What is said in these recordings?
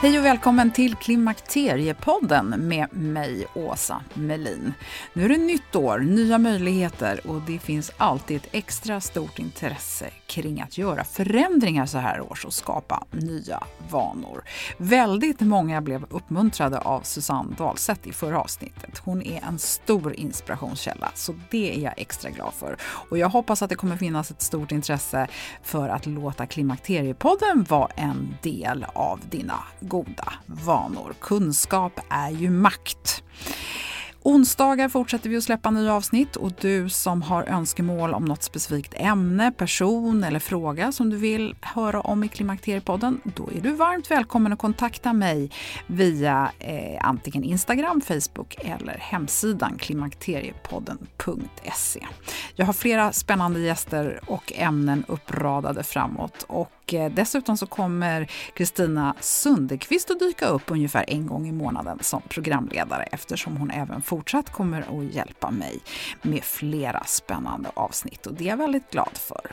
Hej och välkommen till Klimakteriepodden med mig, Åsa Melin. Nu är det nytt år, nya möjligheter och det finns alltid ett extra stort intresse kring att göra förändringar så här års och skapa nya vanor. Väldigt många blev uppmuntrade av Susanne Dahlseth i förra avsnittet. Hon är en stor inspirationskälla, så det är jag extra glad för. Och jag hoppas att det kommer finnas ett stort intresse för att låta Klimakteriepodden vara en del av dina goda vanor. Kunskap är ju makt. Onsdagar fortsätter vi att släppa nya avsnitt och du som har önskemål om något specifikt ämne, person eller fråga som du vill höra om i Klimakteriepodden, då är du varmt välkommen att kontakta mig via eh, antingen Instagram, Facebook eller hemsidan klimakteriepodden.se. Jag har flera spännande gäster och ämnen uppradade framåt och eh, dessutom så kommer Kristina Sundekvist att dyka upp ungefär en gång i månaden som programledare eftersom hon även fortsatt kommer att hjälpa mig med flera spännande avsnitt och det är jag väldigt glad för.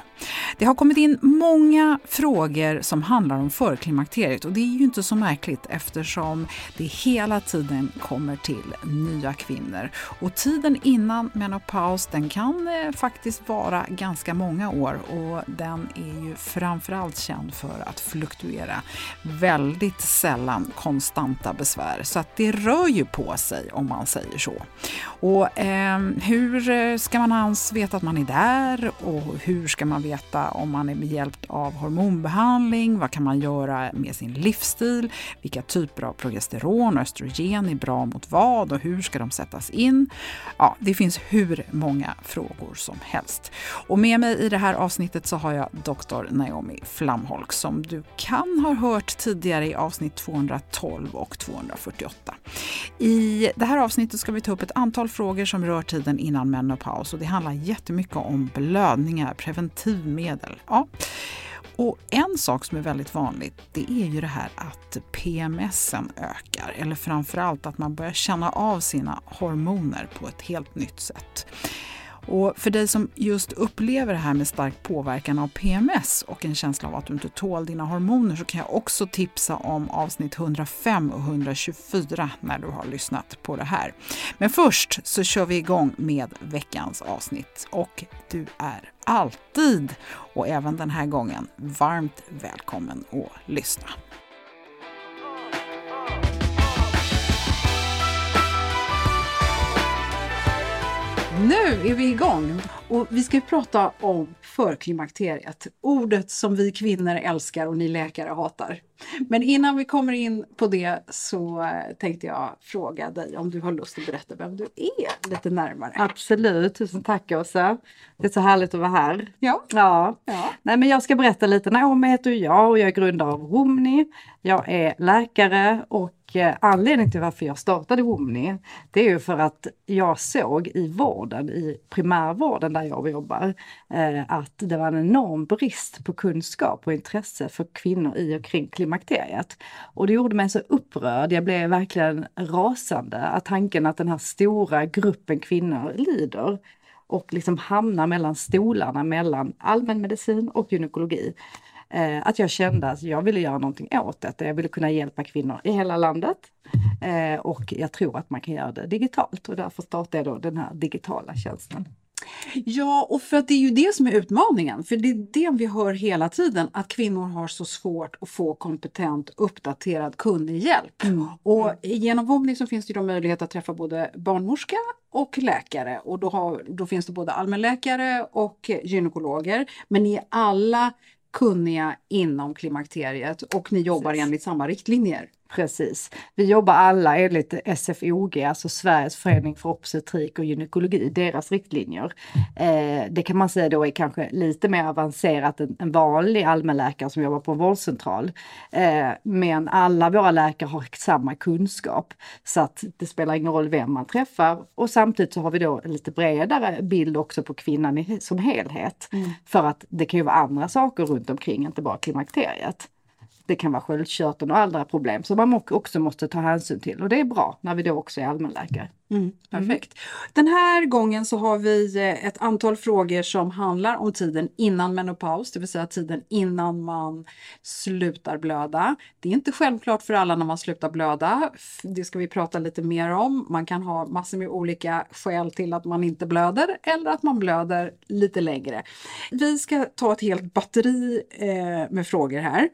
Det har kommit in många frågor som handlar om förklimakteriet och det är ju inte så märkligt eftersom det hela tiden kommer till nya kvinnor. Och tiden innan menopaus den kan eh, faktiskt vara ganska många år och den är ju framförallt känd för att fluktuera. Väldigt sällan konstanta besvär så att det rör ju på sig om man säger så. Och ehm, eh, hur ska man ens veta att man är där och hur ska man veta om man är hjälpt av hormonbehandling? Vad kan man göra med sin livsstil? Vilka typer av progesteron och östrogen är bra mot vad och hur ska de sättas in? Ja, det finns hur många frågor som helst. Och med mig i det här avsnittet så har jag doktor Naomi Flamholk som du kan ha hört tidigare i avsnitt 212 och 248. I det här avsnittet ska vi ta upp ett antal frågor som rör tiden innan menopaus och det handlar jättemycket om blödningar, preventivmedel. Ja. Och en sak som är väldigt vanligt det är ju det här att PMSen ökar eller framförallt att man börjar känna av sina hormoner på ett helt nytt sätt. Och för dig som just upplever det här med stark påverkan av PMS och en känsla av att du inte tål dina hormoner så kan jag också tipsa om avsnitt 105 och 124 när du har lyssnat på det här. Men först så kör vi igång med veckans avsnitt och du är alltid och även den här gången varmt välkommen att lyssna. Nu är vi igång och vi ska prata om förklimakteriet. Ordet som vi kvinnor älskar och ni läkare hatar. Men innan vi kommer in på det så eh, tänkte jag fråga dig om du har lust att berätta vem du är lite närmare. Absolut, tusen tack Åsa. Det är så härligt att vara här. Ja. Ja. ja. Nej, men jag ska berätta lite. Naomi heter jag och jag är grundare av Romni. Jag är läkare och och eh, anledningen till varför jag startade Omni, det är ju för att jag såg i vården, i primärvården där jag jobbar, eh, att det var en enorm brist på kunskap och intresse för kvinnor i och kring klimakteriet. Och det gjorde mig så upprörd, jag blev verkligen rasande, att tanken att den här stora gruppen kvinnor lider och liksom hamnar mellan stolarna mellan allmänmedicin och gynekologi. Eh, att jag kände att jag ville göra någonting åt det. Jag ville kunna hjälpa kvinnor i hela landet. Eh, och jag tror att man kan göra det digitalt och därför startade jag då den här digitala tjänsten. Ja, och för att det är ju det som är utmaningen. För det är det vi hör hela tiden, att kvinnor har så svårt att få kompetent, uppdaterad, kunnig hjälp. Mm. Och genom Vomni så finns det då möjlighet att träffa både barnmorska och läkare. Och då, har, då finns det både allmänläkare och gynekologer. Men ni är alla kunniga inom klimakteriet och ni jobbar Precis. enligt samma riktlinjer. Precis. Vi jobbar alla enligt SFOG, alltså Sveriges förening för obstetrik och gynekologi, deras riktlinjer. Eh, det kan man säga då är kanske lite mer avancerat än en vanlig allmänläkare som jobbar på en vårdcentral. Eh, men alla våra läkare har samma kunskap så att det spelar ingen roll vem man träffar och samtidigt så har vi då en lite bredare bild också på kvinnan som helhet. Mm. För att det kan ju vara andra saker runt omkring, inte bara klimakteriet det kan vara sköldkörteln och andra problem som man också måste ta hänsyn till och det är bra när vi då också är allmänläkare. Mm, perfekt. Mm. Den här gången så har vi eh, ett antal frågor som handlar om tiden innan menopaus, det vill säga tiden innan man slutar blöda. Det är inte självklart för alla när man slutar blöda. Det ska vi prata lite mer om. Man kan ha massor med olika skäl till att man inte blöder eller att man blöder lite längre. Vi ska ta ett helt batteri eh, med frågor här.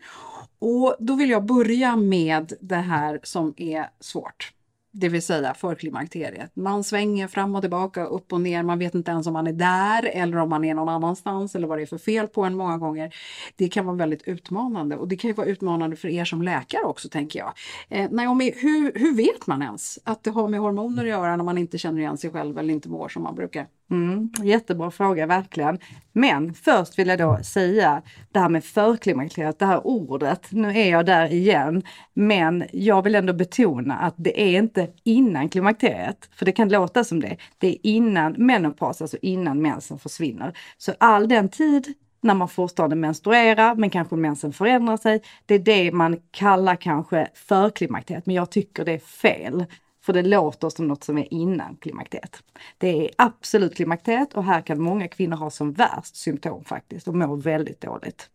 Och då vill jag börja med det här som är svårt. Det vill säga förklimakteriet. Man svänger fram och tillbaka, upp och ner. Man vet inte ens om man är där eller om man är någon annanstans eller vad det är för fel på en många gånger. Det kan vara väldigt utmanande och det kan ju vara utmanande för er som läkare också tänker jag. Eh, Naomi, hur, hur vet man ens att det har med hormoner att göra när man inte känner igen sig själv eller inte mår som man brukar? Mm, jättebra fråga, verkligen. Men först vill jag då säga det här med förklimakteriet, det här ordet. Nu är jag där igen, men jag vill ändå betona att det är inte innan klimakteriet, för det kan låta som det. Det är innan menopaus, alltså innan mensen försvinner. Så all den tid när man fortfarande menstruerar, men kanske mensen förändrar sig. Det är det man kallar kanske förklimakteriet, men jag tycker det är fel. För det låter som något som är innan klimakteriet. Det är absolut klimakteriet och här kan många kvinnor ha som värst symptom faktiskt och må väldigt dåligt.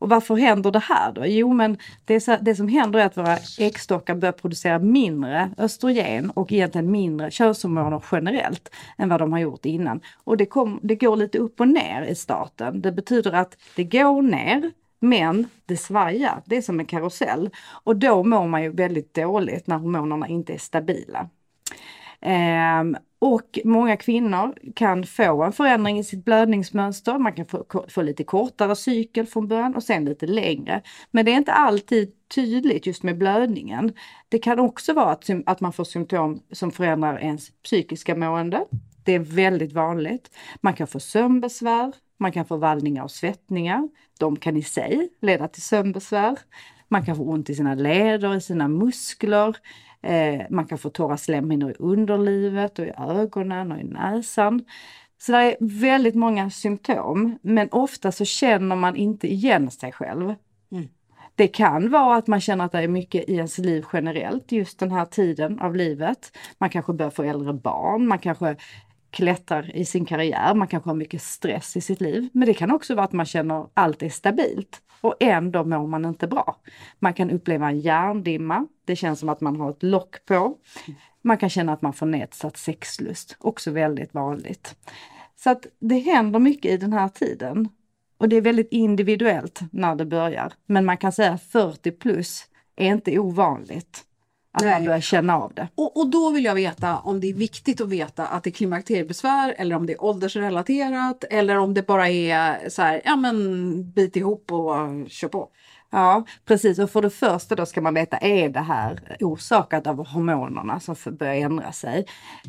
Och varför händer det här då? Jo men det, så, det som händer är att våra äggstockar börjar producera mindre östrogen och egentligen mindre könshormoner generellt än vad de har gjort innan. Och det, kom, det går lite upp och ner i starten. Det betyder att det går ner men det svajar, det är som en karusell. Och då mår man ju väldigt dåligt när hormonerna inte är stabila. Ehm, och många kvinnor kan få en förändring i sitt blödningsmönster. Man kan få, få lite kortare cykel från början och sen lite längre. Men det är inte alltid tydligt just med blödningen. Det kan också vara att, att man får symptom som förändrar ens psykiska mående. Det är väldigt vanligt. Man kan få sömnbesvär, man kan få vallningar och svettningar. De kan i sig leda till sömnbesvär. Man kan få ont i sina leder, i sina muskler. Eh, man kan få torra slemhinnor i underlivet och i ögonen och i näsan. Så det är väldigt många symptom, men ofta så känner man inte igen sig själv. Mm. Det kan vara att man känner att det är mycket i ens liv generellt just den här tiden av livet. Man kanske börjar få äldre barn, man kanske klättrar i sin karriär, man kanske har mycket stress i sitt liv. Men det kan också vara att man känner att allt är stabilt och ändå mår man inte bra. Man kan uppleva en hjärndimma, det känns som att man har ett lock på. Man kan känna att man får nedsatt sexlust, också väldigt vanligt. Så att det händer mycket i den här tiden. Och det är väldigt individuellt när det börjar. Men man kan säga 40 plus är inte ovanligt. Att Nej. man börjar känna av det. Och, och, då vill jag veta om det är viktigt att veta att det är klimakteriebesvär eller om det är åldersrelaterat eller om det bara är så här, ja men bit ihop och kör på. Ja precis och för det första då ska man veta, är det här orsakat av hormonerna som börjar ändra sig?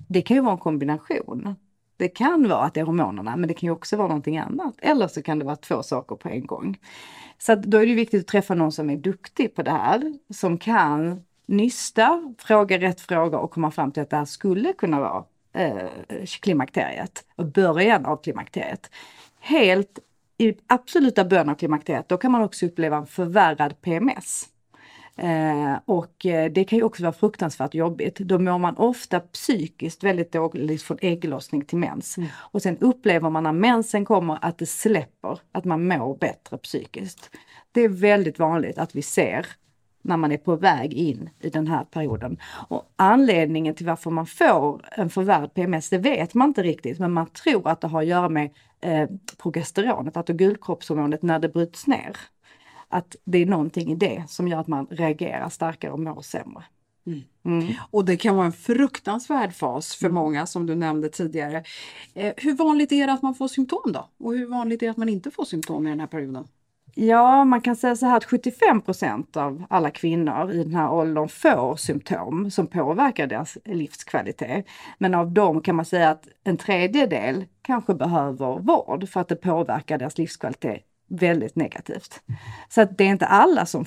Det kan ju vara en kombination. Det kan vara att det är hormonerna men det kan ju också vara någonting annat. Eller så kan det vara två saker på en gång. Så då är det viktigt att träffa någon som är duktig på det här, som kan nysta, fråga rätt frågor och komma fram till att det här skulle kunna vara eh, klimakteriet och början av klimakteriet. Helt i absoluta början av klimakteriet, då kan man också uppleva en förvärrad PMS. Eh, och eh, det kan ju också vara fruktansvärt jobbigt. Då mår man ofta psykiskt väldigt dåligt från ägglossning till mens. Mm. Och sen upplever man när mensen kommer att det släpper, att man mår bättre psykiskt. Det är väldigt vanligt att vi ser när man är på väg in i den här perioden. Och anledningen till varför man får en förvärrad PMS, det vet man inte riktigt, men man tror att det har att göra med eh, progesteronet, alltså gulkroppshormonet, när det bryts ner att det är någonting i det som gör att man reagerar starkare och mår sämre. Mm. Mm. Och det kan vara en fruktansvärd fas för mm. många som du nämnde tidigare. Eh, hur vanligt är det att man får symptom då? Och hur vanligt är det att man inte får symptom i den här perioden? Ja, man kan säga så här att 75% av alla kvinnor i den här åldern får symptom som påverkar deras livskvalitet. Men av dem kan man säga att en tredjedel kanske behöver vård för att det påverkar deras livskvalitet väldigt negativt. Så att det är inte alla som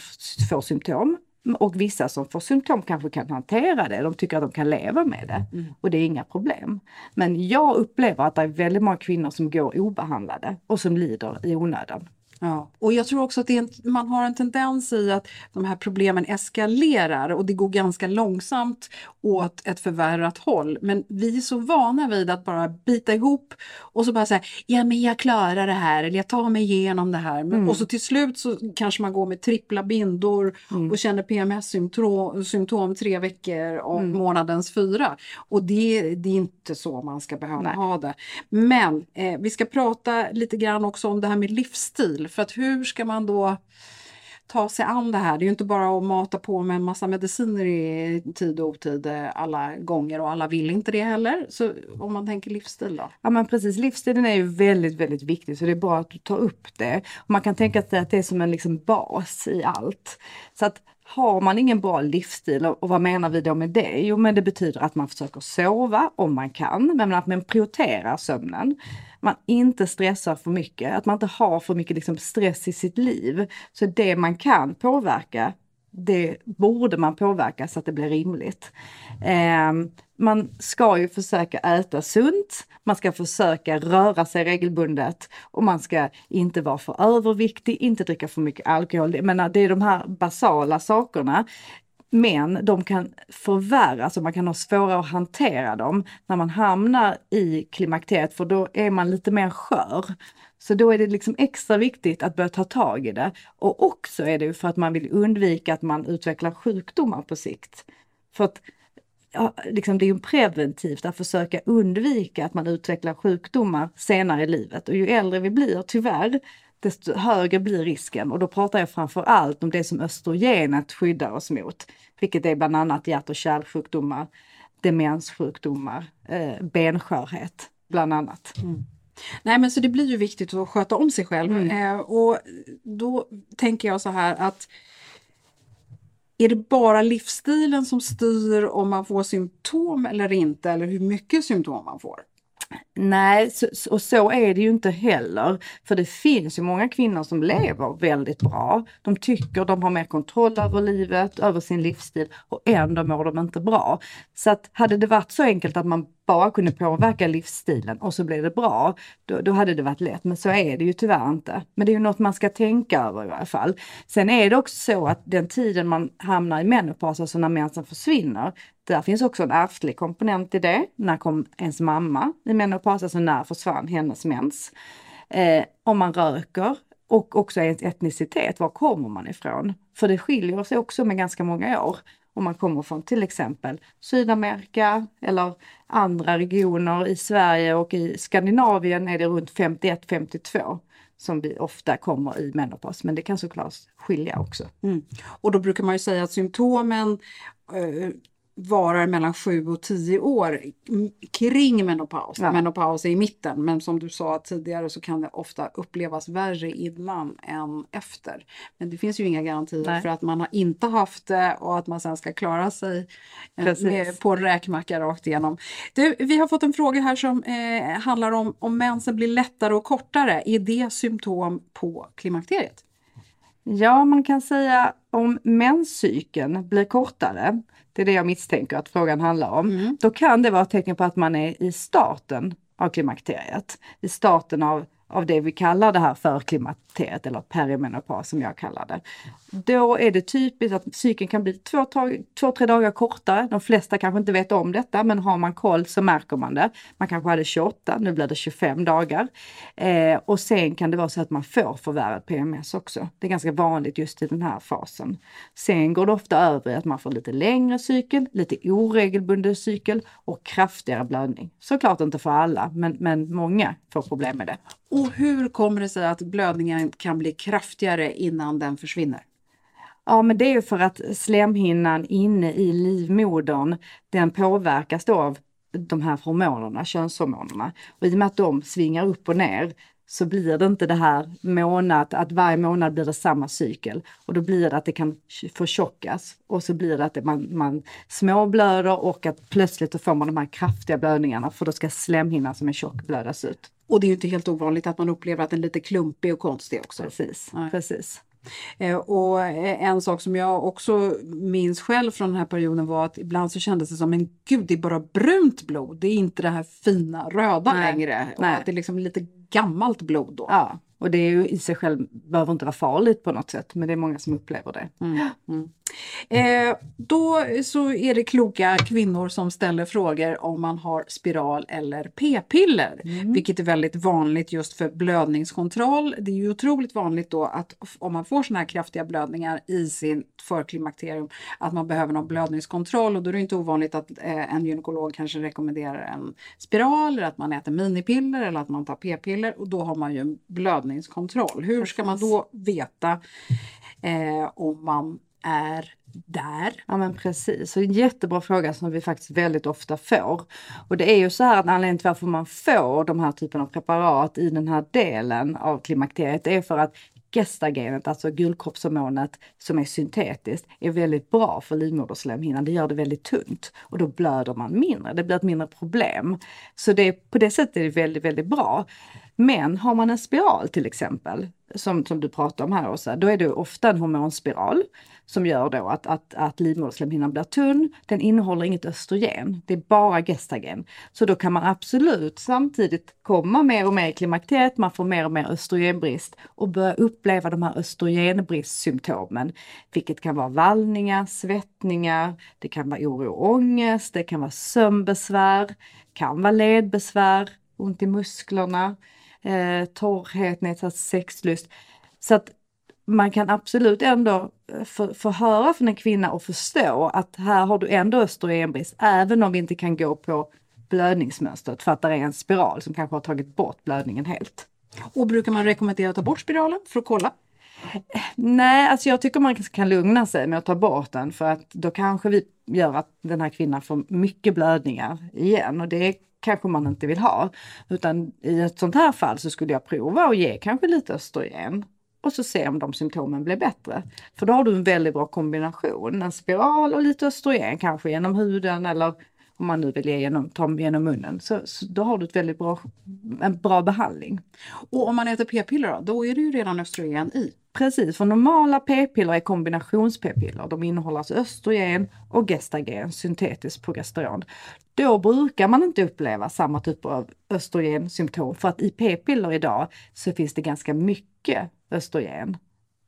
får symptom och vissa som får symptom kanske kan hantera det. De tycker att de kan leva med det mm. och det är inga problem. Men jag upplever att det är väldigt många kvinnor som går obehandlade och som lider i onödan. Ja. Och jag tror också att en, man har en tendens i att de här problemen eskalerar och det går ganska långsamt åt ett förvärrat håll. Men vi är så vana vid att bara bita ihop och så bara säga ja men jag klarar det här eller jag tar mig igenom det här. Men, mm. Och så till slut så kanske man går med trippla bindor mm. och känner PMS-symptom symptom tre veckor och mm. månadens fyra. Och det, det, är inte så man ska behöva Nej. ha det. Men eh, vi ska prata lite grann också om det här med livsstil för att hur ska man då ta sig an det här? Det är ju inte bara att mata på med en massa mediciner i tid och otid eh, alla gånger och alla vill inte det heller. Så om man tänker livsstil då? Ja men precis, livsstilen är ju väldigt, väldigt viktig så det är bra att du tar upp det. man kan tänka sig att det är som en liksom bas i allt. Så att har man ingen bra livsstil och vad menar vi då med det? Jo men det betyder att man försöker sova om man kan, men att man prioriterar sömnen man inte stressar för mycket, att man inte har för mycket liksom stress i sitt liv. Så det man kan påverka, det borde man påverka så att det blir rimligt. Eh, man ska ju försöka äta sunt, man ska försöka röra sig regelbundet och man ska inte vara för överviktig, inte dricka för mycket alkohol. Jag menar, det är de här basala sakerna. Men de kan förvärras och man kan ha svårare att hantera dem när man hamnar i klimakteriet för då är man lite mer skör. Så då är det liksom extra viktigt att börja ta tag i det. Och också är det för att man vill undvika att man utvecklar sjukdomar på sikt. För att ja, liksom det är ju preventivt att försöka undvika att man utvecklar sjukdomar senare i livet. Och ju äldre vi blir, tyvärr, desto högre blir risken. Och då pratar jag framför allt om det som östrogenet skyddar oss mot. Vilket är bland annat hjärt och kärlsjukdomar, demenssjukdomar, eh, benskörhet bland annat. Mm. Nej men så det blir ju viktigt att sköta om sig själv. Mm. Eh, och då tänker jag så här att är det bara livsstilen som styr om man får symptom eller inte eller hur mycket symptom man får? Nej, så, och så är det ju inte heller. För det finns ju många kvinnor som lever väldigt bra. De tycker de har mer kontroll över livet, över sin livsstil och ändå mår de inte bra. Så att hade det varit så enkelt att man bara kunde påverka livsstilen och så blev det bra, då, då, hade det varit lätt. Men så är det ju tyvärr inte. Men det är ju något man ska tänka över i alla fall. Sen är det också så att den tiden man hamnar i menopaus, alltså när mensen försvinner, där finns också en ärftlig komponent i det. När kom ens mamma i menopaus, alltså när försvann hennes mens? Eh, om man röker och också ens etnicitet, var kommer man ifrån? För det skiljer sig också med ganska många år om man kommer från till exempel Sydamerika eller andra regioner i Sverige och i Skandinavien är det runt 51-52 som vi ofta kommer i menopaus. Men det kan såklart skilja också. Mm. Och då brukar man ju säga att symptomen eh, varar mellan 7 och 10 år kring menopaus. Ja. Menopaus är i mitten men som du sa tidigare så kan det ofta upplevas värre innan än efter. Men det finns ju inga garantier Nej. för att man har inte haft det och att man sen ska klara sig eh, med, på en räkmacka rakt igenom. Du, vi har fått en fråga här som eh, handlar om om mensen blir lättare och kortare. Är det symptom på klimakteriet? Ja, man kan säga om menscykeln blir kortare, det är det jag misstänker att frågan handlar om, Mm. då kan det vara ett tecken på att man är i starten av klimakteriet. I starten av, av det vi kallar det här förklimakteriet eller perimenopaus som jag kallar det. Då är det typiskt att cykeln kan bli två, tag, två, tre dagar kortare. De flesta kanske inte vet om detta men har man koll så märker man det. Man kanske hade 28, nu blir det 25 dagar. Eh, och sen kan det vara så att man får förvärrad PMS också. Det är ganska vanligt just i den här fasen. Sen går det ofta över i att man får lite längre cykel, lite oregelbunden cykel och kraftigare blödning. Såklart inte för alla, men, men många får problem med det. Och hur kommer det sig att blödningen kan bli kraftigare innan den försvinner? Ja, men det är ju för att slemhinnan inne i livmodern, den påverkas då av de här hormonerna, könshormonerna. Och i och med att de svingar upp och ner så blir det inte det här månad, att varje månad blir det samma cykel. Och då blir det att det kan förtjockas och så blir det att man, man småblöder och att plötsligt då får man de här kraftiga blödningarna för då ska slemhinnan som är tjock blödas ut. Och det är ju inte helt ovanligt att man upplever att den är lite klumpig och konstig också. Precis, Nej. precis. Eh, och eh, en sak som jag också minns själv från den här perioden var att ibland så kändes det som en gud, det är bara brunt blod. Det är inte det här fina röda Nej. längre. Och Nej. att det är liksom lite gammalt blod då. Ja, och det är ju i sig själv behöver inte vara farligt på något sätt, men det är många som upplever det. Mm, mm. Eh, då så är det kloka kvinnor som ställer frågor om man har spiral eller p-piller, vilket är väldigt vanligt just för blödningskontroll. Det är ju otroligt vanligt då att om man får såna här kraftiga blödningar i sin förklimakterium att man behöver någon blödningskontroll och då är det inte ovanligt att eh, en gynekolog kanske rekommenderar en spiral eller att man äter minipiller eller att man tar p-piller och då har man ju en blödningskontroll. Hur ska man då veta eh, om man är där. Ja men precis, så en jättebra fråga som vi faktiskt väldigt ofta får. Och det är ju så här att anledningen till varför man får de här typen av preparat i den här delen av klimakteriet är för att gestagenet, alltså guldkroppshormonet som är syntetiskt, är väldigt bra för livmoderslemhinnan. Det gör det väldigt tunt och då blöder man mindre. Det blir ett mindre problem. Så det, på det sättet är det väldigt, väldigt bra. Men har man en spiral till exempel, som, som du pratar om här Åsa, då är det ofta en hormonspiral som gör då att, att, att livmoderslemhinnan blir tunn. Den innehåller inget östrogen, det är bara gestagen. Så då kan man absolut samtidigt komma mer och mer i klimakteriet, man får mer och mer östrogenbrist och börja uppleva de här östrogenbristsymptomen. Vilket kan vara vallningar, svettningar, det kan vara oro och ångest, det kan vara sömnbesvär, kan vara ledbesvär, ont i musklerna, eh, torrhet, nedsatt sexlust. Så att man kan absolut ändå eh, få, få höra från en kvinna och förstå att här har du ändå östrogenbrist, även om vi inte kan gå på blödningsmönstret för att det är en spiral som kanske har tagit bort blödningen helt. Och brukar man rekommendera att ta bort spiralen för att kolla? Nej, alltså jag tycker man kan lugna sig med att ta bort den för att då kanske vi gör att den här kvinnan får mycket blödningar igen och det kanske man inte vill ha. Utan i ett sånt här fall så skulle jag prova att ge kanske lite östrogen och så se om de symptomen blir bättre. För då har du en väldigt bra kombination, en spiral och lite östrogen kanske genom huden eller om man nu vill ge genom, ta genom munnen. Så, så då har du ett väldigt bra, en bra behandling. Och om man äter p-piller då, då är det ju redan östrogen i. Precis, för normala p-piller är kombinations-p-piller. De innehåller alltså östrogen och gestagen, syntetiskt progesteron. Då brukar man inte uppleva samma typer av östrogensymptom för att i p-piller idag så finns det ganska mycket östrogen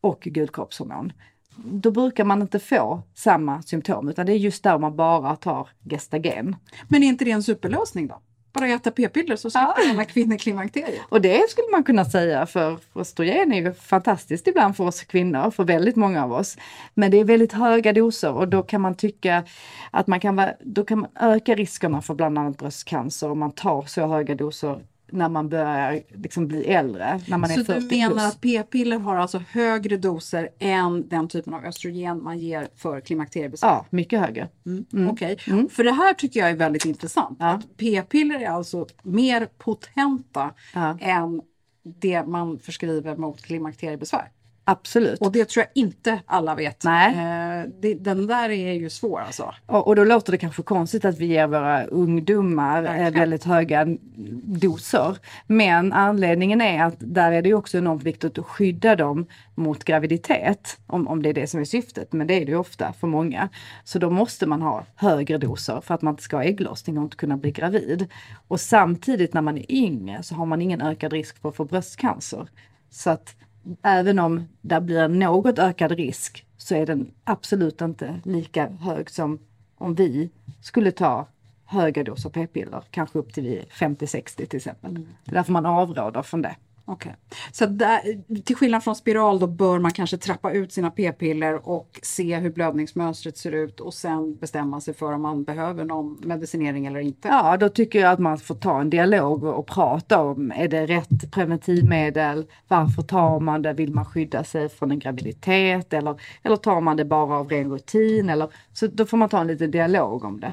och gudkroppshormon. Då brukar man inte få samma symptom utan det är just där man bara tar gestagen. Men är inte det en superlösning då? Bara äta p-piller så slipper alla kvinnor klimakteriet. Och det skulle man kunna säga för östrogen är ju fantastiskt ibland för oss kvinnor, för väldigt många av oss. Men det är väldigt höga doser och då kan man tycka att man kan, då kan man öka riskerna för bland annat bröstcancer om man tar så höga doser när man börjar liksom bli äldre, när man Så är 40 du menar att p-piller har alltså högre doser än den typen av östrogen man ger för klimakteriebesvär? Ja, mycket högre. Mm. Okej, för det här tycker jag är väldigt intressant. Ja. Att p-piller är alltså mer potenta Ja. än det man förskriver mot klimakteriebesvär. Absolut. Och det tror jag inte alla vet. Nej. Eh, det, den där är ju svår alltså. Och, och då låter det kanske konstigt att vi ger våra ungdomar eh, Verkligen. väldigt höga doser. Men anledningen är att där är det också enormt viktigt att skydda dem mot graviditet. Om, om det är det som är syftet, men det är det ju ofta för många. Så då måste man ha högre doser för att man inte ska ha ägglossning och inte kunna bli gravid. Och samtidigt när man är yngre så har man ingen ökad risk för att få bröstcancer. Så att även om det blir något ökad risk så är den absolut inte lika hög som om vi skulle ta höga doser p-piller, kanske upp till vid 50-60 till exempel. Det är därför man avråder från det. Okej. Så där, till skillnad från spiral då bör man kanske trappa ut sina p-piller och se hur blödningsmönstret ser ut och sen bestämma sig för om man behöver någon medicinering eller inte. Ja, då tycker jag att man får ta en dialog och, och prata om, är det rätt preventivmedel? Varför tar man det? Vill man skydda sig från en graviditet? Eller, eller tar man det bara av ren rutin? Eller, så då får man ta en liten dialog om det.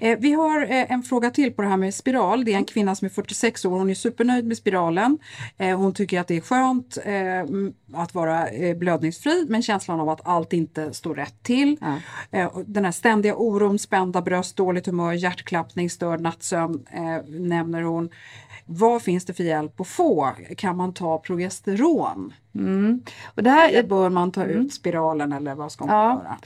Vi har eh, en fråga till på det här med spiral. Det är en kvinna som är 46 år. Hon är supernöjd med spiralen. Eh, hon tycker att det är skönt eh, att vara eh, blödningsfri men känslan av att allt inte står rätt till. Eh, och den här ständiga oron, spända bröst, dåligt humör, hjärtklappning, störd nattsömn eh, nämner hon. Vad finns det för hjälp att få? Kan man ta progesteron? Och det här är bör man ta ut spiralen eller vad ska man Ja. göra?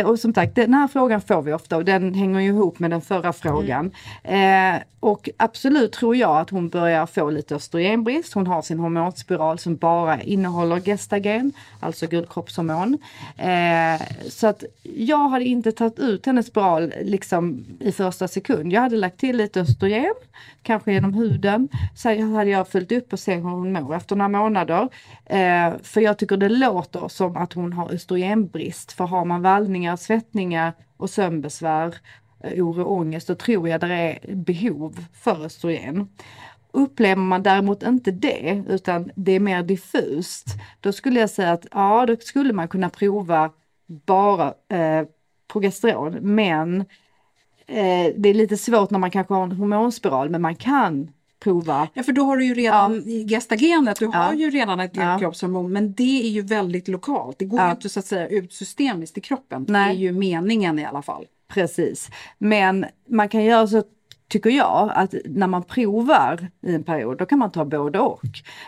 Eh, Och som sagt, den här frågan får vi ofta och den hänger ju ihop med den förra frågan. Eh, och absolut tror jag att hon börjar få lite östrogenbrist. Hon har sin hormonspiral som bara innehåller gestagen, alltså gulkroppshormon. Eh, så att jag hade inte tagit ut hennes spiral liksom i första sekund. Jag hade lagt till lite östrogen, kanske genom huden. Så hade jag följt upp och se hur hon mår efter några månader. Eh, Eh, för jag tycker det låter som att hon har östrogenbrist. För har man vallningar, svettningar och sömnbesvär, eh, oro och ångest, då tror jag det är behov för östrogen. Upplever man däremot inte det, utan det är mer diffust, då skulle jag säga att ja, då skulle man kunna prova bara eh, progesteron, men eh, det är lite svårt när man kanske har en hormonspiral, men man kan prova Ja, för då har du ju redan i gestagenet, du har Ja. ju redan ett Ja. kroppshormon, men det är ju väldigt lokalt. Det går ju Ja. inte så att säga ut systemiskt i kroppen. Nej. Det är ju meningen i alla fall. Precis. Men man kan göra så, tycker jag, att när man provar i en period, då kan man ta både och.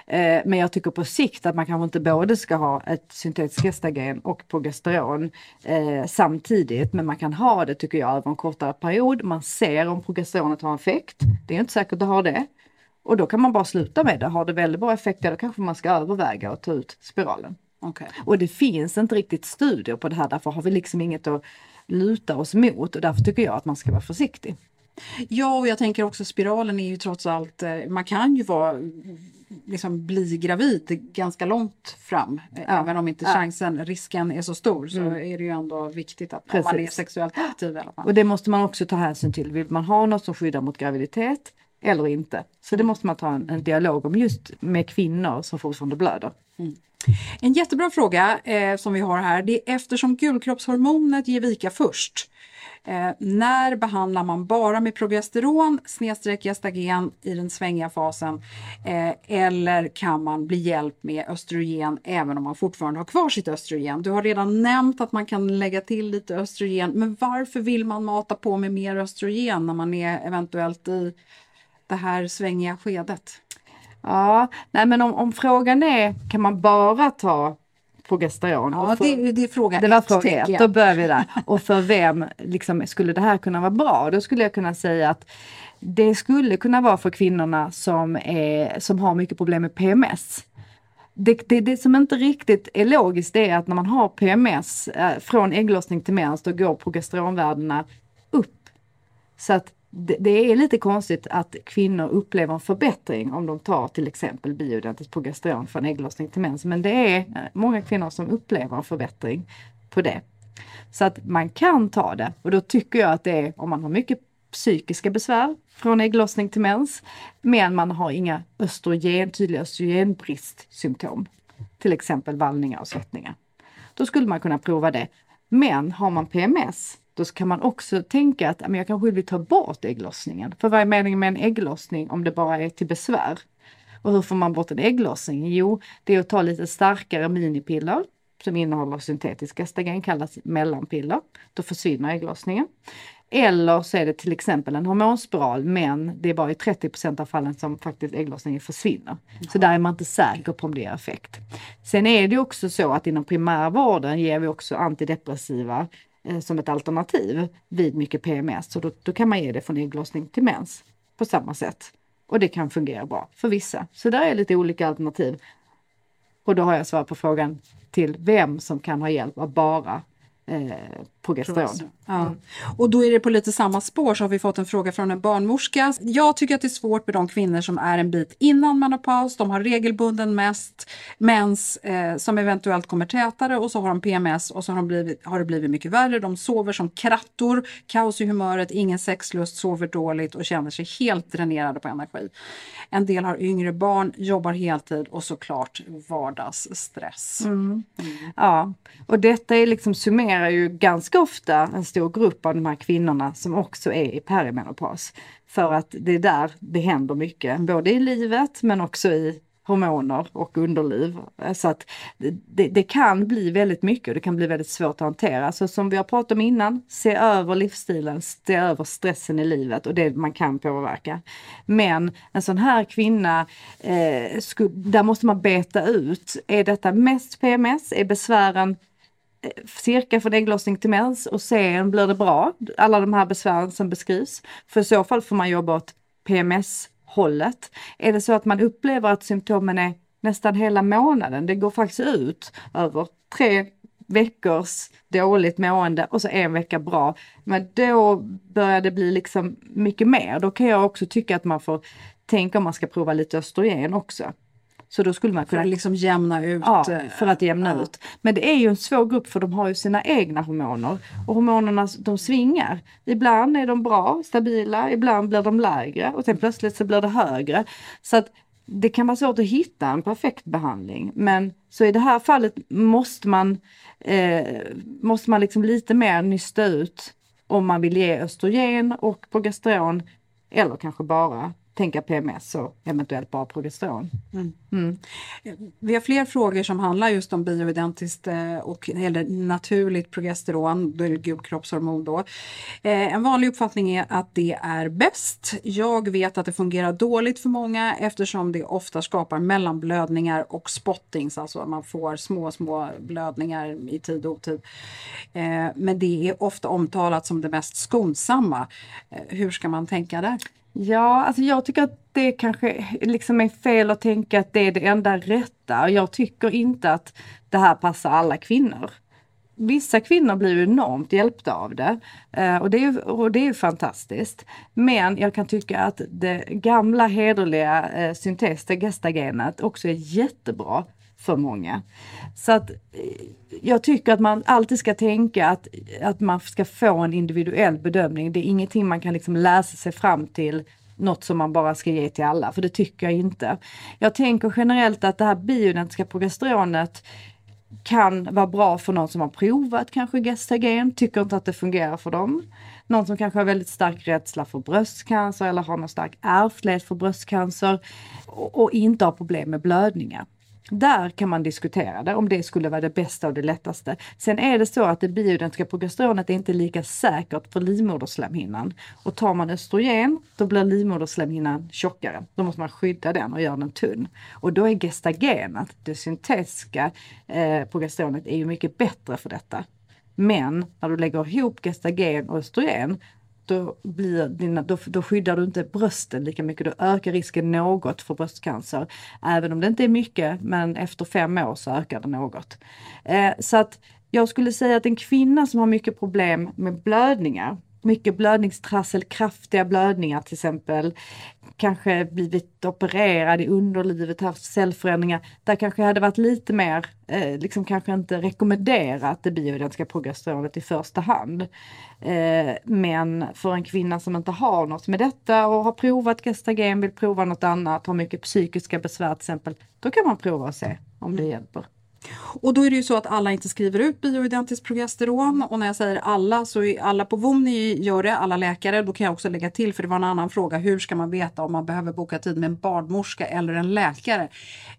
Eh, men jag tycker på sikt att man kanske inte både ska ha ett syntetiskt gestagen och progesteron eh, samtidigt. Men man kan ha det, tycker jag, över en kortare period. Man ser om progesteronet har effekt. Det är inte säkert att ha det. Och då kan man bara sluta med det. Har det väldigt bra effekt, ja, då kanske man ska överväga att ta ut spiralen. Okej. Och det finns inte riktigt studier på det här, därför har vi liksom inget att luta oss mot och därför tycker jag att man ska vara försiktig. Ja, och jag tänker också spiralen är ju trots allt, eh, man kan ju vara liksom bli gravid ganska långt fram. Ja. Även om inte chansen, risken är så stor så mm. är det ju ändå viktigt att Precis. man är sexuellt aktiv. I alla fall. Och det måste man också ta hänsyn till. Vill man ha något som skyddar mot graviditet eller inte? Så det måste man ta en, en dialog om just med kvinnor som fortfarande blöder. Mm. En jättebra fråga eh, som vi har här, det är eftersom gulkroppshormonet ger vika först Eh, när behandlar man bara med progesteron snedstreck gestagen i den svängiga fasen eh, eller kan man bli hjälpt med östrogen även om man fortfarande har kvar sitt östrogen? Du har redan nämnt att man kan lägga till lite östrogen, men varför vill man mata på med mer östrogen när man är eventuellt i det här svängiga skedet? Ja, nej men om, om frågan är kan man bara ta progesteron. Ja, för, det, det är fråga det var ett. Fråga ett. Då börjar vi där. Och för vem liksom, skulle det här kunna vara bra? Då skulle jag kunna säga att det skulle kunna vara för kvinnorna som, är, som har mycket problem med PMS. Det, det, det, som inte riktigt är logiskt är att när man har PMS eh, från ägglossning till mens då går progesteronvärdena upp. Så att det, det, är lite konstigt att kvinnor upplever en förbättring om de tar till exempel bioidentiskt progesteron från ägglossning till mens. Men det är eh, många kvinnor som upplever en förbättring på det. Så att man kan ta det och då tycker jag att det är om man har mycket psykiska besvär från ägglossning till mens, men man har inga östrogen, tydliga östrogenbristsymptom. Till exempel vallningar och svettningar. Då skulle man kunna prova det. Men har man PMS då kan man också tänka att men jag kanske vill ta bort ägglossningen. För vad är meningen med en ägglossning om det bara är till besvär? Och hur får man bort en ägglossning? Jo, det är att ta lite starkare minipiller som innehåller syntetiska estagen, kallas mellanpiller. Då försvinner ägglossningen. Eller så är det till exempel en hormonspiral men det är bara i 30% av fallen som faktiskt ägglossningen försvinner. Så där är man inte säker på om det ger effekt. Sen är det också så att inom primärvården ger vi också antidepressiva Eh, som ett alternativ vid mycket PMS. Så då, då kan man ge det från ägglossning till mens på samma sätt. Och det kan fungera bra för vissa. Så där är lite olika alternativ. Och då har jag svar på frågan till vem som kan ha hjälp av bara eh, progesteron. Ja. Mm. Och då är det på lite samma spår så har vi fått en fråga från en barnmorska. Jag tycker att det är svårt med de kvinnor som är en bit innan menopaus. De har regelbunden mest, mens eh, som eventuellt kommer tätare och så har de PMS och så har, de blivit, har det blivit mycket värre. De sover som krattor, kaos i humöret, ingen sexlust, sover dåligt och känner sig helt dränerade på energi. En del har yngre barn, jobbar heltid och såklart vardagsstress. Mm. Mm. Ja, och detta är liksom summerar ju ganska ofta en stor grupp av de här kvinnorna som också är i perimenopaus. För att det är där det händer mycket, både i livet men också i hormoner och underliv. Så att det, det, kan bli väldigt mycket och det kan bli väldigt svårt att hantera. Så som vi har pratat om innan, se över livsstilen, se över stressen i livet och det man kan påverka. Men en sån här kvinna, eh, sku, där måste man beta ut, är detta mest PMS? Är besvären cirka från ägglossning till mens och sen blir det bra, alla de här besvären som beskrivs. För i så fall får man jobba åt PMS-hållet. Är det så att man upplever att symptomen är nästan hela månaden, det går faktiskt ut över tre veckors dåligt mående och så en vecka bra. Men då börjar det bli liksom mycket mer. Då kan jag också tycka att man får tänka om man ska prova lite östrogen också. Så då skulle man kunna... För att liksom jämna ut? Ja, eh, för att jämna ja. ut. Men det är ju en svår grupp för de har ju sina egna hormoner. Och hormonerna de svingar. Ibland är de bra, stabila, ibland blir de lägre och sen plötsligt så blir det högre. Så att det kan vara svårt att hitta en perfekt behandling. Men så i det här fallet måste man, eh, måste man liksom lite mer nysta ut om man vill ge östrogen och progesteron eller kanske bara tänka PMS och eventuellt bara progesteron. Mm. Mm. Vi har fler frågor som handlar just om bioidentiskt eh, och eller naturligt progesteron, då är det gulkroppshormon då. Eh, en vanlig uppfattning är att det är bäst. Jag vet att det fungerar dåligt för många eftersom det ofta skapar mellanblödningar och spottings, alltså att man får små, små blödningar i tid och otid. Eh, men det är ofta omtalat som det mest skonsamma. Hur ska man tänka där? Ja, alltså jag tycker att det kanske liksom är fel att tänka att det är det enda rätta. Jag tycker inte att det här passar alla kvinnor. vissa kvinnor blir enormt hjälpta av det. Eh, och, det är och det är fantastiskt. Men jag kan tycka att det gamla hederliga eh, syntes, det gestagenet, också är jättebra för många. Så att eh, jag tycker att man alltid ska tänka att, att man ska få en individuell bedömning. Det är ingenting man kan liksom läsa sig fram till något som man bara ska ge till alla, för det tycker jag inte. Jag tänker generellt att det här bioidentiska progesteronet kan vara bra för någon som har provat kanske gestagen, tycker inte att det fungerar för dem. Någon som kanske har väldigt stark rädsla för bröstcancer eller har någon stark ärftlighet för bröstcancer och, och inte har problem med blödningar. Där kan man diskutera det, om det skulle vara det bästa och det lättaste. Sen är det så att det bioidentiska progesteronet är inte lika säkert för livmoderslemhinnan. Och tar man östrogen, då blir livmoderslemhinnan tjockare. Då måste man skydda den och göra den tunn. Och då är gestagenet, det syntetiska eh, progesteronet, är ju mycket bättre för detta. Men när du lägger ihop gestagen och östrogen då, blir dina, då, då skyddar du inte brösten lika mycket. Då ökar risken något för bröstcancer. Även om det inte är mycket, men efter fem år så ökar det något. Eh, så att jag skulle säga att en kvinna som har mycket problem med blödningar, mycket blödningstrassel, kraftiga blödningar till exempel, kanske blivit opererad i underlivet, haft cellförändringar. Där kanske hade varit lite mer, eh, liksom kanske inte rekommenderat det bioidentiska progesteronet i första hand. Eh, men för en kvinna som inte har något med detta och har provat gestagen, vill prova något annat, har mycket psykiska besvär till exempel, då kan man prova och se om det hjälper. Och då är det ju så att alla inte skriver ut bioidentiskt progesteron och när jag säger alla så är alla på VOMNI gör det, alla läkare. Då kan jag också lägga till, för det var en annan fråga, hur ska man veta om man behöver boka tid med en barnmorska eller en läkare?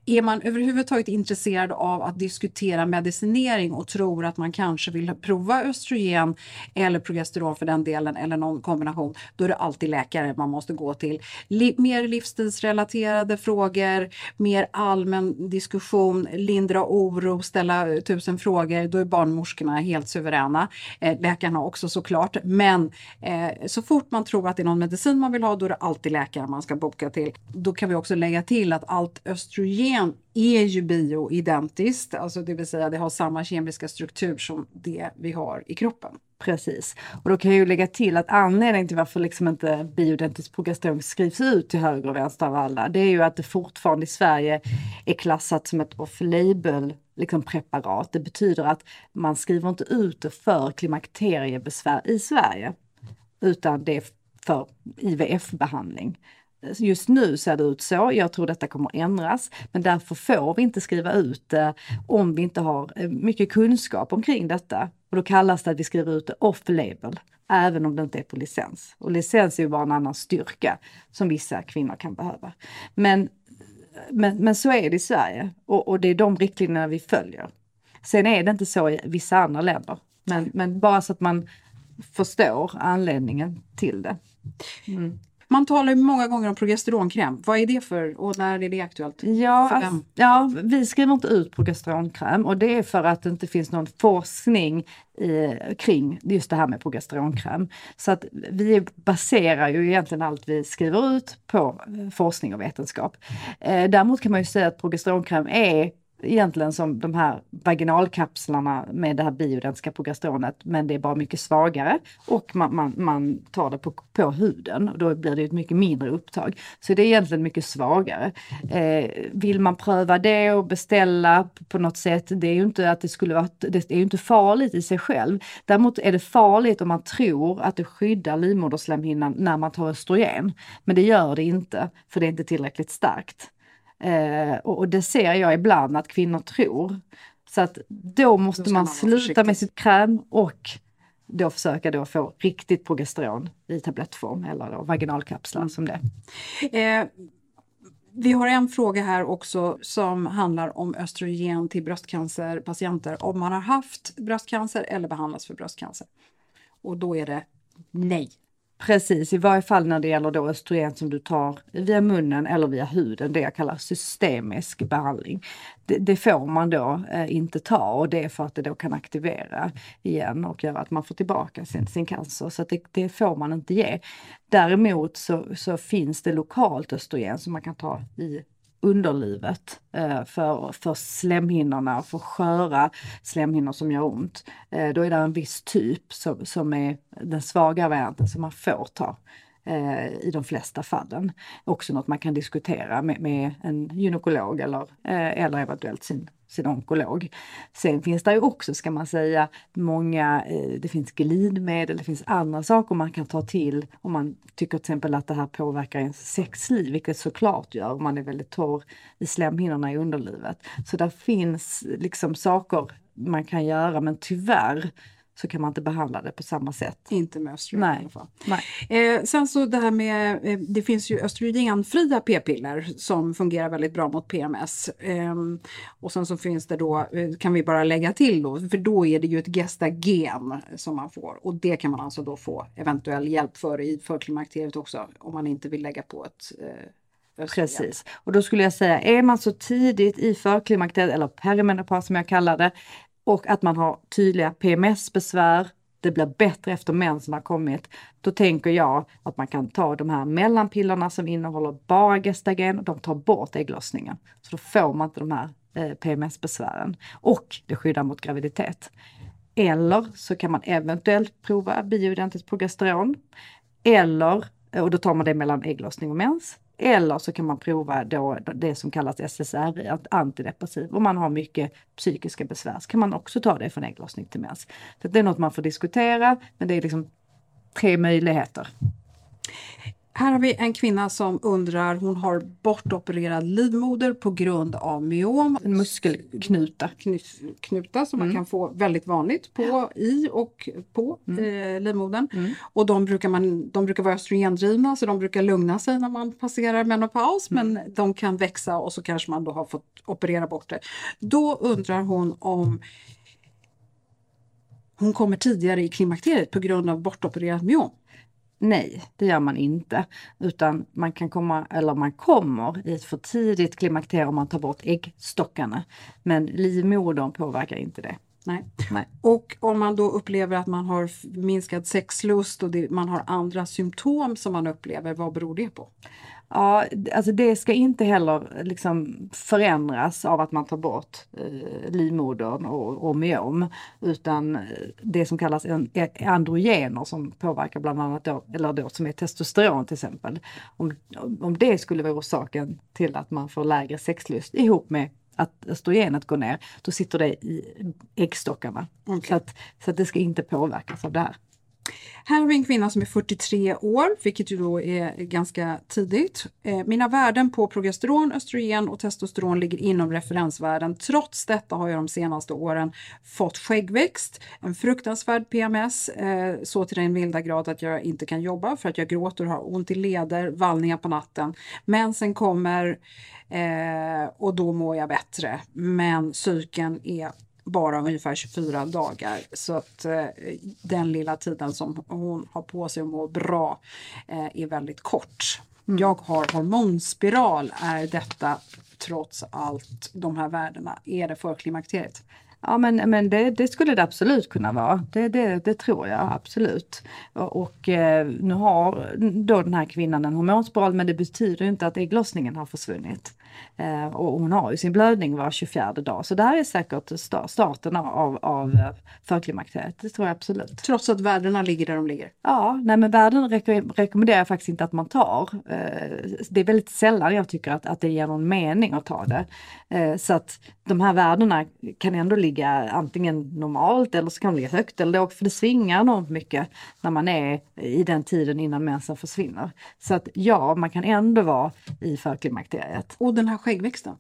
Är man överhuvudtaget intresserad av att diskutera medicinering och tror att man kanske vill prova östrogen eller progesteron för den delen eller någon kombination, då är det alltid läkare man måste gå till. Li mer livsstilsrelaterade frågor, mer allmän diskussion, lindra oro oro, ställa tusen frågor, då är barnmorskorna helt suveräna. Eh, läkarna också såklart. Men eh, så fort man tror att det är någon medicin man vill ha, då är det alltid läkare man ska boka till. Då kan vi också lägga till att allt östrogen är ju bioidentiskt, alltså det vill säga det har samma kemiska struktur som det vi har i kroppen. Precis. Och då kan jag ju lägga till att anledningen till varför liksom inte bioidentiskt progesteron skrivs ut till höger och vänster av alla, det är ju att det fortfarande i Sverige är klassat som ett off-label liksom preparat. Det betyder att man skriver inte ut det för klimakteriebesvär i Sverige, utan det är för IVF-behandling. Just nu ser det ut så. Jag tror detta kommer ändras, men därför får vi inte skriva ut det om vi inte har eh, mycket kunskap omkring detta. Och då kallas det att vi skriver ut det off-label, även om det inte är på licens. Och licens är ju bara en annan styrka som vissa kvinnor kan behöva. Men, men, men så är det i Sverige och, och det är de riktlinjerna vi följer. Sen är det inte så i vissa andra länder. Men, men bara så att man förstår anledningen till det. Mm. Man talar ju många gånger om progesteronkräm. Vad är det för och när är det aktuellt? Ja, alltså, ja vi skriver inte ut progesteronkräm och det är för att det inte finns någon forskning i, kring just det här med progesteronkräm. Så att vi baserar ju egentligen allt vi skriver ut på eh, forskning och vetenskap. Eh, däremot kan man ju säga att progesteronkräm är egentligen som de här vaginalkapslarna med det här bioidentiska progesteronet men det är bara mycket svagare och man, man, man tar det på, på huden och då blir det ett mycket mindre upptag. Så det är egentligen mycket svagare. Eh, vill man pröva det och beställa på något sätt, det är ju inte att det skulle vara, det är ju inte farligt i sig själv. Däremot är det farligt om man tror att det skyddar livmoderslemhinnan när man tar östrogen. Men det gör det inte, för det är inte tillräckligt starkt. Eh, och, och, det ser jag ibland att kvinnor tror. Så att då måste då man, man sluta med sitt kräm och då försöka då få riktigt progesteron i tablettform eller då vaginalkapslar mm. som det. Eh, vi har en fråga här också som handlar om östrogen till bröstcancerpatienter. Om man har haft bröstcancer eller behandlats för bröstcancer. Och då är det nej. Precis, i varje fall när det gäller då östrogen som du tar via munnen eller via huden, det jag kallar systemisk behandling. Det, det får man då eh, inte ta och det är för att det då kan aktivera igen och göra att man får tillbaka sin, sin cancer. Så det, det, får man inte ge. Däremot så, så finns det lokalt östrogen som man kan ta i underlivet eh, för, för slemhinnorna, för sköra slemhinnor som gör ont. Eh, då är det en viss typ som, som är den svaga varianten som man får ta eh, i de flesta fallen. Också något man kan diskutera med, med en gynekolog eller, eh, eller eventuellt sin sin onkolog. Sen finns det ju också, ska man säga, många, eh, det finns glidmedel, det finns andra saker man kan ta till om man tycker till exempel att det här påverkar ens sexliv, vilket såklart gör om man är väldigt torr i slemhinnorna i underlivet. Så där finns liksom saker man kan göra men tyvärr så kan man inte behandla det på samma sätt. Inte med östrogen Nej. i alla fall. Nej. Eh, sen så det här med, eh, det finns ju östrogenfria p-piller som fungerar väldigt bra mot PMS. Eh, och sen så finns det då, eh, kan vi bara lägga till då, för då är det ju ett gestagen som man får och det kan man alltså då få eventuell hjälp för i förklimakteriet också om man inte vill lägga på ett eh. Precis. Och då skulle jag säga, är man så tidigt i förklimakteriet eller perimenopaus som jag kallar det och att man har tydliga PMS-besvär, det blir bättre efter mensen har kommit, då tänker jag att man kan ta de här mellanpillerna som innehåller bara gestagen, de tar bort ägglossningen. Så då får man inte de här eh, PMS-besvären. Och det skyddar mot graviditet. Eller så kan man eventuellt prova bioidentiskt progesteron. Eller, och då tar man det mellan ägglossning och mens. Eller så kan man prova då det som kallas SSRI, antidepressiv. Om man har mycket psykiska besvär så kan man också ta det från ägglossning till mens. Så det är något man får diskutera, men det är liksom tre möjligheter. Här har vi en kvinna som undrar, hon har bortopererad livmoder på grund av myom. En muskelknuta. Knu- Knuta som Mm. man kan få väldigt vanligt på, i och på Mm. eh, livmodern. Och de brukar, man, de brukar vara östrogendrivna så de brukar lugna sig när man passerar menopaus Mm. men de kan växa och så kanske man då har fått operera bort det. Då undrar hon om hon kommer tidigare i klimakteriet på grund av bortopererat myom. Nej, det gör man inte. Utan man kan komma, eller man kommer i ett för tidigt klimakterium om man tar bort äggstockarna. Men livmodern påverkar inte det. Nej. Nej. Och om man då upplever att man har minskad sexlust och det, man har andra symptom som man upplever, vad beror det på? Ja, alltså det ska inte heller liksom förändras av att man tar bort eh, livmodern och, och myom. Utan eh, det som kallas en, eh, androgener som påverkar bland annat då, eller då som är testosteron till exempel. Om, om det skulle vara orsaken till att man får lägre sexlust ihop med att östrogenet går ner, då sitter det i äggstockarna. Så, att, så att det ska inte påverkas av det här. Här har vi en kvinna som är 43 år, vilket ju då är ganska tidigt. Eh, mina värden på progesteron, östrogen och testosteron ligger inom referensvärden. Trots detta har jag de senaste åren fått skäggväxt, en fruktansvärd PMS, eh, så till den milda grad att jag inte kan jobba för att jag gråter och har ont i leder, vallningar på natten. Mensen kommer eh, och då mår jag bättre. Men psyken är bara ungefär 24 dagar. Så att eh, den lilla tiden som hon har på sig att må bra eh, är väldigt kort. Jag har hormonspiral. Är detta trots allt de här värdena? Är det förklimakteriet? Ja men, men det, det skulle det absolut kunna vara. Det, det, det tror jag absolut. Och, och eh, nu har då den här kvinnan en hormonspiral men det betyder inte att ägglossningen har försvunnit. Eh, och hon har ju sin blödning var 24 dag så det här är säkert sta- starten av, av förklimakteriet. Det tror jag absolut. Trots att värdena ligger där de ligger. Ja, nej men värden reko- rekommenderar jag faktiskt inte att man tar. Eh, Det är väldigt sällan jag tycker att, att det ger någon mening att ta det. Eh, Så att de här värdena kan ändå ligga antingen normalt eller så kan de ligga högt eller lågt för det svingar enormt mycket när man är i den tiden innan mensen försvinner. Så att ja, man kan ändå vara i förklimakteriet. Och den här skäggväxten?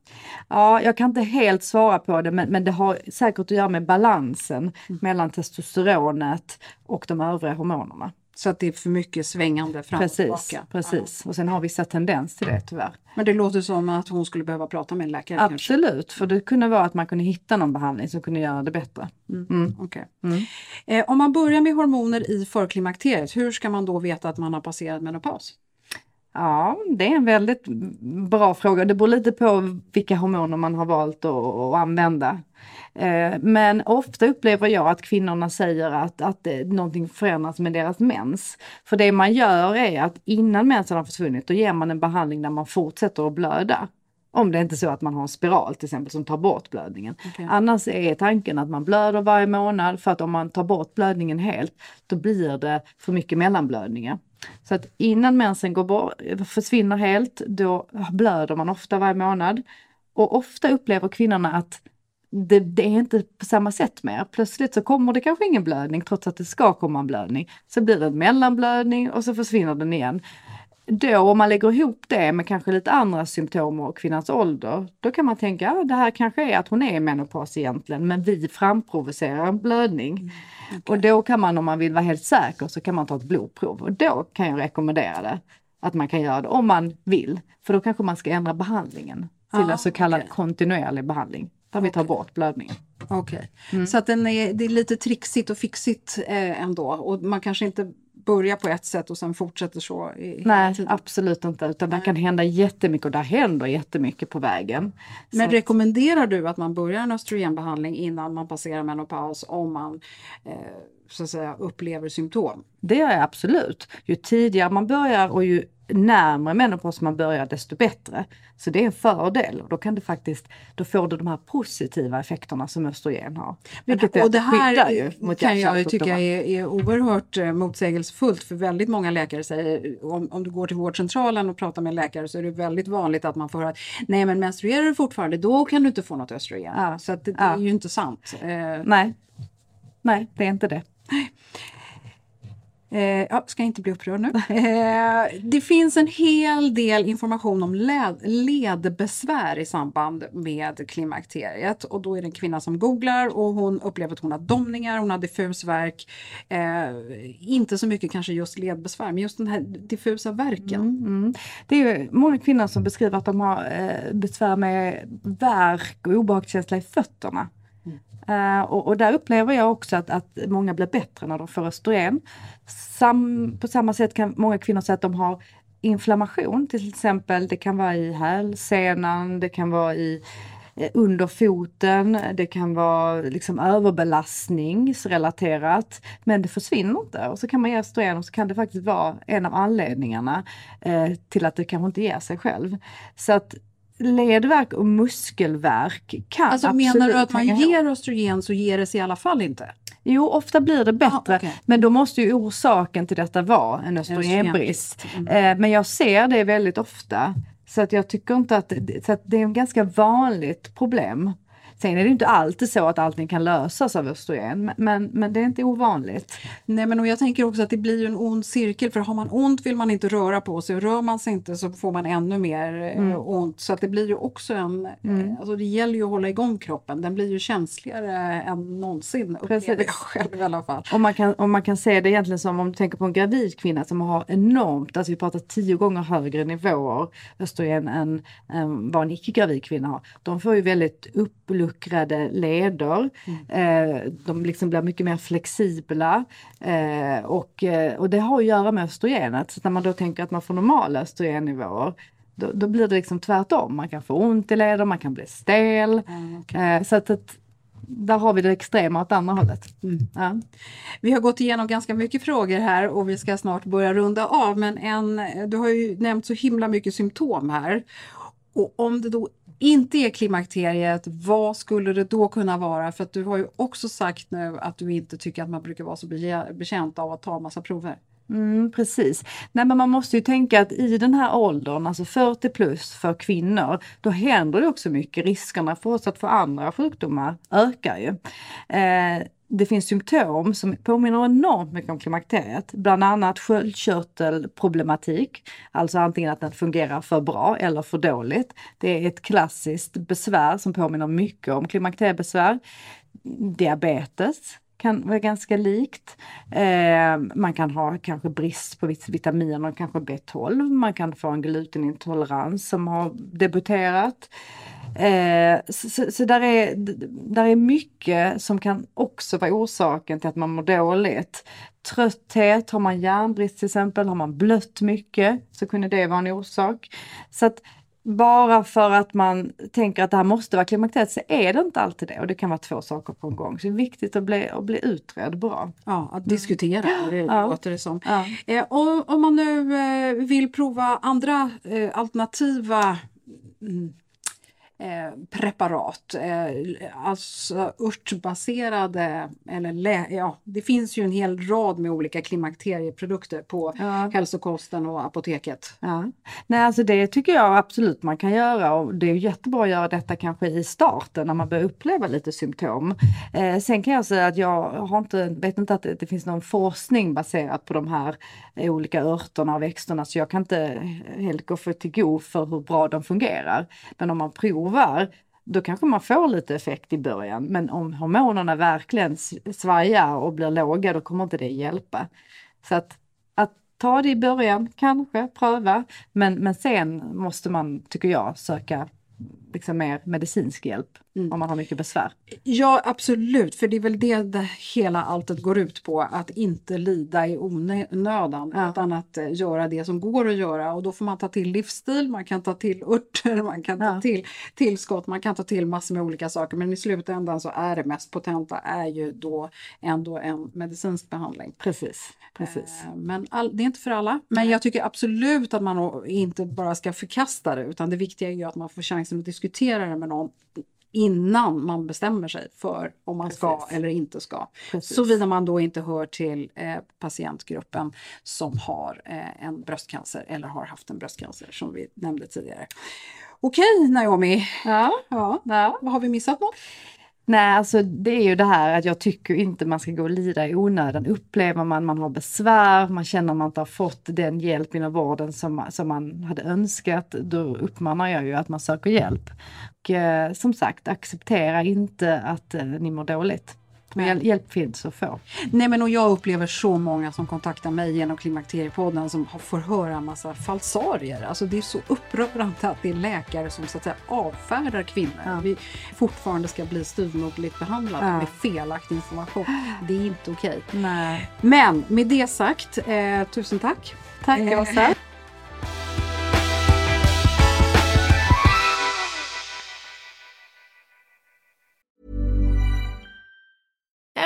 Ja, jag kan inte helt svara på det men, men det har säkert att göra med balansen mellan testosteronet och de övriga hormonerna. Så att det är för mycket svängande fram och Precis, tillbaka. precis. Och sen har vissa tendens till det tyvärr. Men det låter som att hon skulle behöva prata med en läkare. kanske. Absolut, för det kunde vara att man kunde hitta någon behandling som kunde göra det bättre. Mm. Okej. Eh, om man börjar med hormoner i förklimakteriet, hur ska man då veta att man har passerat menopaus? Ja, det är en väldigt bra fråga. Det beror lite på vilka hormoner man har valt att, använda. Eh, Men ofta upplever jag att kvinnorna säger att, att någonting förändras med deras mens. För det man gör är att innan mensen har försvunnit, då ger man en behandling där man fortsätter att blöda. Om det inte är så att man har en spiral till exempel som tar bort blödningen. Okej. Annars är tanken att man blöder varje månad för att om man tar bort blödningen helt då blir det för mycket mellanblödningar. Så att innan mensen går bort, försvinner helt då blöder man ofta varje månad. Och ofta upplever kvinnorna att det, det är inte på samma sätt mer. Plötsligt så kommer det kanske ingen blödning trots att det ska komma en blödning. Så blir det en mellanblödning och så försvinner den igen. Då om man lägger ihop det med kanske lite andra symptom och kvinnans ålder, då kan man tänka att det här kanske är att hon är i menopaus egentligen, men vi framprovocerar en blödning. Och då kan man om man vill vara helt säker så kan man ta ett blodprov och då kan jag rekommendera det. Att man kan göra det om man vill, för då kanske man ska ändra behandlingen till Ah, en så kallad okej. kontinuerlig behandling. Där vi tar bort blödningen. Okej, Mm. så att den är, det är lite trixigt och fixigt eh, ändå och man kanske inte börjar på ett sätt och sen fortsätter så i Nej, absolut inte. Utan det kan hända jättemycket och där händer jättemycket på vägen. Men Så- rekommenderar du att man börjar en östrogenbehandling innan man passerar menopaus om man eh, så att säga, upplever symptom? Det gör jag absolut. Ju tidigare man börjar och ju närmare menopaus man börjar desto bättre. Så det är en fördel och då kan du faktiskt, då får du de här positiva effekterna som östrogen har. Vilket och det här ju mot kan jag ju tycka är, är oerhört eh, motsägelsefullt för väldigt många läkare säger om, om du går till vårdcentralen och pratar med en läkare så är det väldigt vanligt att man får höra att nej men menstruerar du fortfarande då kan du inte få något östrogen. Ja. Så det, det Ja. är ju inte sant. Eh, Nej. Nej, det är inte det. Eh, ja, ska inte bli upprörd nu. Eh, det finns en hel del information om led, ledbesvär i samband med klimakteriet och då är det en kvinna som googlar och hon upplever att hon har domningar, hon har diffus värk. Eh, inte så mycket kanske just ledbesvär men just den här diffusa värken. Mm, mm. Det är ju många kvinnor som beskriver att de har eh, besvär med värk och obehagskänsla i fötterna. Eh, och, och där upplever jag också att, att många blir bättre när de får östrogen. Sam, på samma sätt kan många kvinnor säga att de har inflammation till exempel. Det kan vara i hälsenan, det kan vara i eh, under foten, det kan vara liksom överbelastningsrelaterat. Men det försvinner inte och så kan man ge östrogen och så kan det faktiskt vara en av anledningarna eh, till att det kanske inte ger sig själv. Så att ledvärk och muskelvärk kan Alltså absolut menar du att man ger östrogen så ger det sig i alla fall inte? Jo, ofta blir det bättre. Ah, okej. Men då måste ju orsaken till detta vara en östrogenbrist. Eh, men jag ser det väldigt ofta. Så att jag tycker inte att, så att det är ett ganska vanligt problem. Sen är det inte alltid så att allting kan lösas av östrogen, men- men, det är inte ovanligt. Nej men och jag tänker också att det blir en ond cirkel för har man ont vill man inte röra på sig och rör man sig inte så får man ännu mer eh, ont. Så att det blir ju också en, eh, alltså det gäller ju att hålla igång kroppen, den blir ju känsligare än någonsin upplever jag själv i alla fall. Och man, kan, och man kan se det egentligen som om du tänker på en gravid kvinna som har enormt, alltså vi pratar tio gånger högre nivåer östrogen än, än vad en icke-gravid kvinna har. De får ju väldigt uppluckrade leder. Eh, de liksom blir mycket mer flexibla. Eh, och, eh, och det har att göra med östrogenet. Så när man då tänker att man får normala östrogennivåer då, då blir det liksom tvärtom. Man kan få ont i leder, man kan bli stel. Eh, så att, att där har vi det extrema åt andra hållet. Ja. Vi har gått igenom ganska mycket frågor här och vi ska snart börja runda av men en, du har ju nämnt så himla mycket symptom här. Och om det då inte är klimakteriet, vad skulle det då kunna vara? För att du har ju också sagt nu att du inte tycker att man brukar vara så bekänt av att ta massa prover. Mm, precis. Nej, men man måste ju tänka att i den här åldern, alltså 40 plus för kvinnor, då händer det också mycket. Riskerna för oss att få andra sjukdomar ökar ju. Eh, det finns symptom som påminner enormt mycket om klimakteriet, bland annat sköldkörtelproblematik, alltså antingen att den fungerar för bra eller för dåligt. Det är ett klassiskt besvär som påminner mycket om klimakteriebesvär. Diabetes kan vara ganska likt. Eh, man kan ha kanske brist på vissa vitaminer, kanske B12. Man kan få en glutenintolerans som har debuterat. Eh, så, så, så där, är, där är mycket som kan också vara orsaken till att man mår dåligt. Trötthet, har man järnbrist till exempel, har man blött mycket så kunde det vara en orsak. Så att bara för att man tänker att det här måste vara klimakteriet så är det inte alltid det och det kan vara två saker på en gång. Så det är viktigt att bli, att bli utredd bra. Ja, att diskutera, det Ja. låter det som. Ja. Eh, om, om man nu eh, vill prova andra eh, alternativa mm, eh, preparat, eh, alltså örtbaserade eller lä- ja, det finns ju en hel rad med olika klimakterieprodukter på Ja. hälsokosten och apoteket. Ja. Nej, alltså det tycker jag absolut man kan göra och det är jättebra att göra detta kanske i starten när man börjar uppleva lite symptom. Eh, sen kan jag säga att jag har inte, vet inte att det, det finns någon forskning baserat på de här eh, olika örterna och växterna så jag kan inte helt gå för till go för hur bra de fungerar. Men om man provar då kanske man får lite effekt i början men om hormonerna verkligen svajar och blir låga då kommer inte det hjälpa. Så att, att ta det i början, kanske pröva, men, men sen måste man, tycker jag, söka liksom mer medicinsk hjälp om man har mycket besvär. Ja absolut, för det är väl det, det hela alltet går ut på, att inte lida i onödan utan att eh, göra det som går att göra och då får man ta till livsstil, man kan ta till örter, man kan ta Ja. till tillskott, man kan ta till massor med olika saker men i slutändan så är det mest potenta är ju då ändå en medicinsk behandling. Precis, precis. Eh, Men all, det är inte för alla. Men jag tycker absolut att man inte bara ska förkasta det utan det viktiga är ju att man får chansen att diskutera det med någon innan man bestämmer sig för om man ska Precis. eller inte ska. Såvida man då inte hör till eh, patientgruppen som har eh, en bröstcancer eller har haft en bröstcancer som vi nämnde tidigare. Okej Naomi, Ja, ja, ja. vad har vi missat något? Nej, alltså det är ju det här att jag tycker inte man ska gå och lida i onödan. Upplever man man har besvär, man känner man inte har fått den hjälp inom vården som, som man hade önskat, då uppmanar jag ju att man söker hjälp. Och eh, som sagt, acceptera inte att eh, ni mår dåligt. Men hjäl- hjälp finns att få. Nej men och jag upplever så många som kontaktar mig genom Klimakteriepodden som har- får höra en massa falsarier. Alltså det är så upprörande att det är läkare som så att säga avfärdar kvinnor. Ja. Vi fortfarande ska bli styvmoderligt behandlade Ja. med felaktig information. Det är inte okej. Nej. Men med det sagt, eh, tusen tack. Tack Eh, Åsa.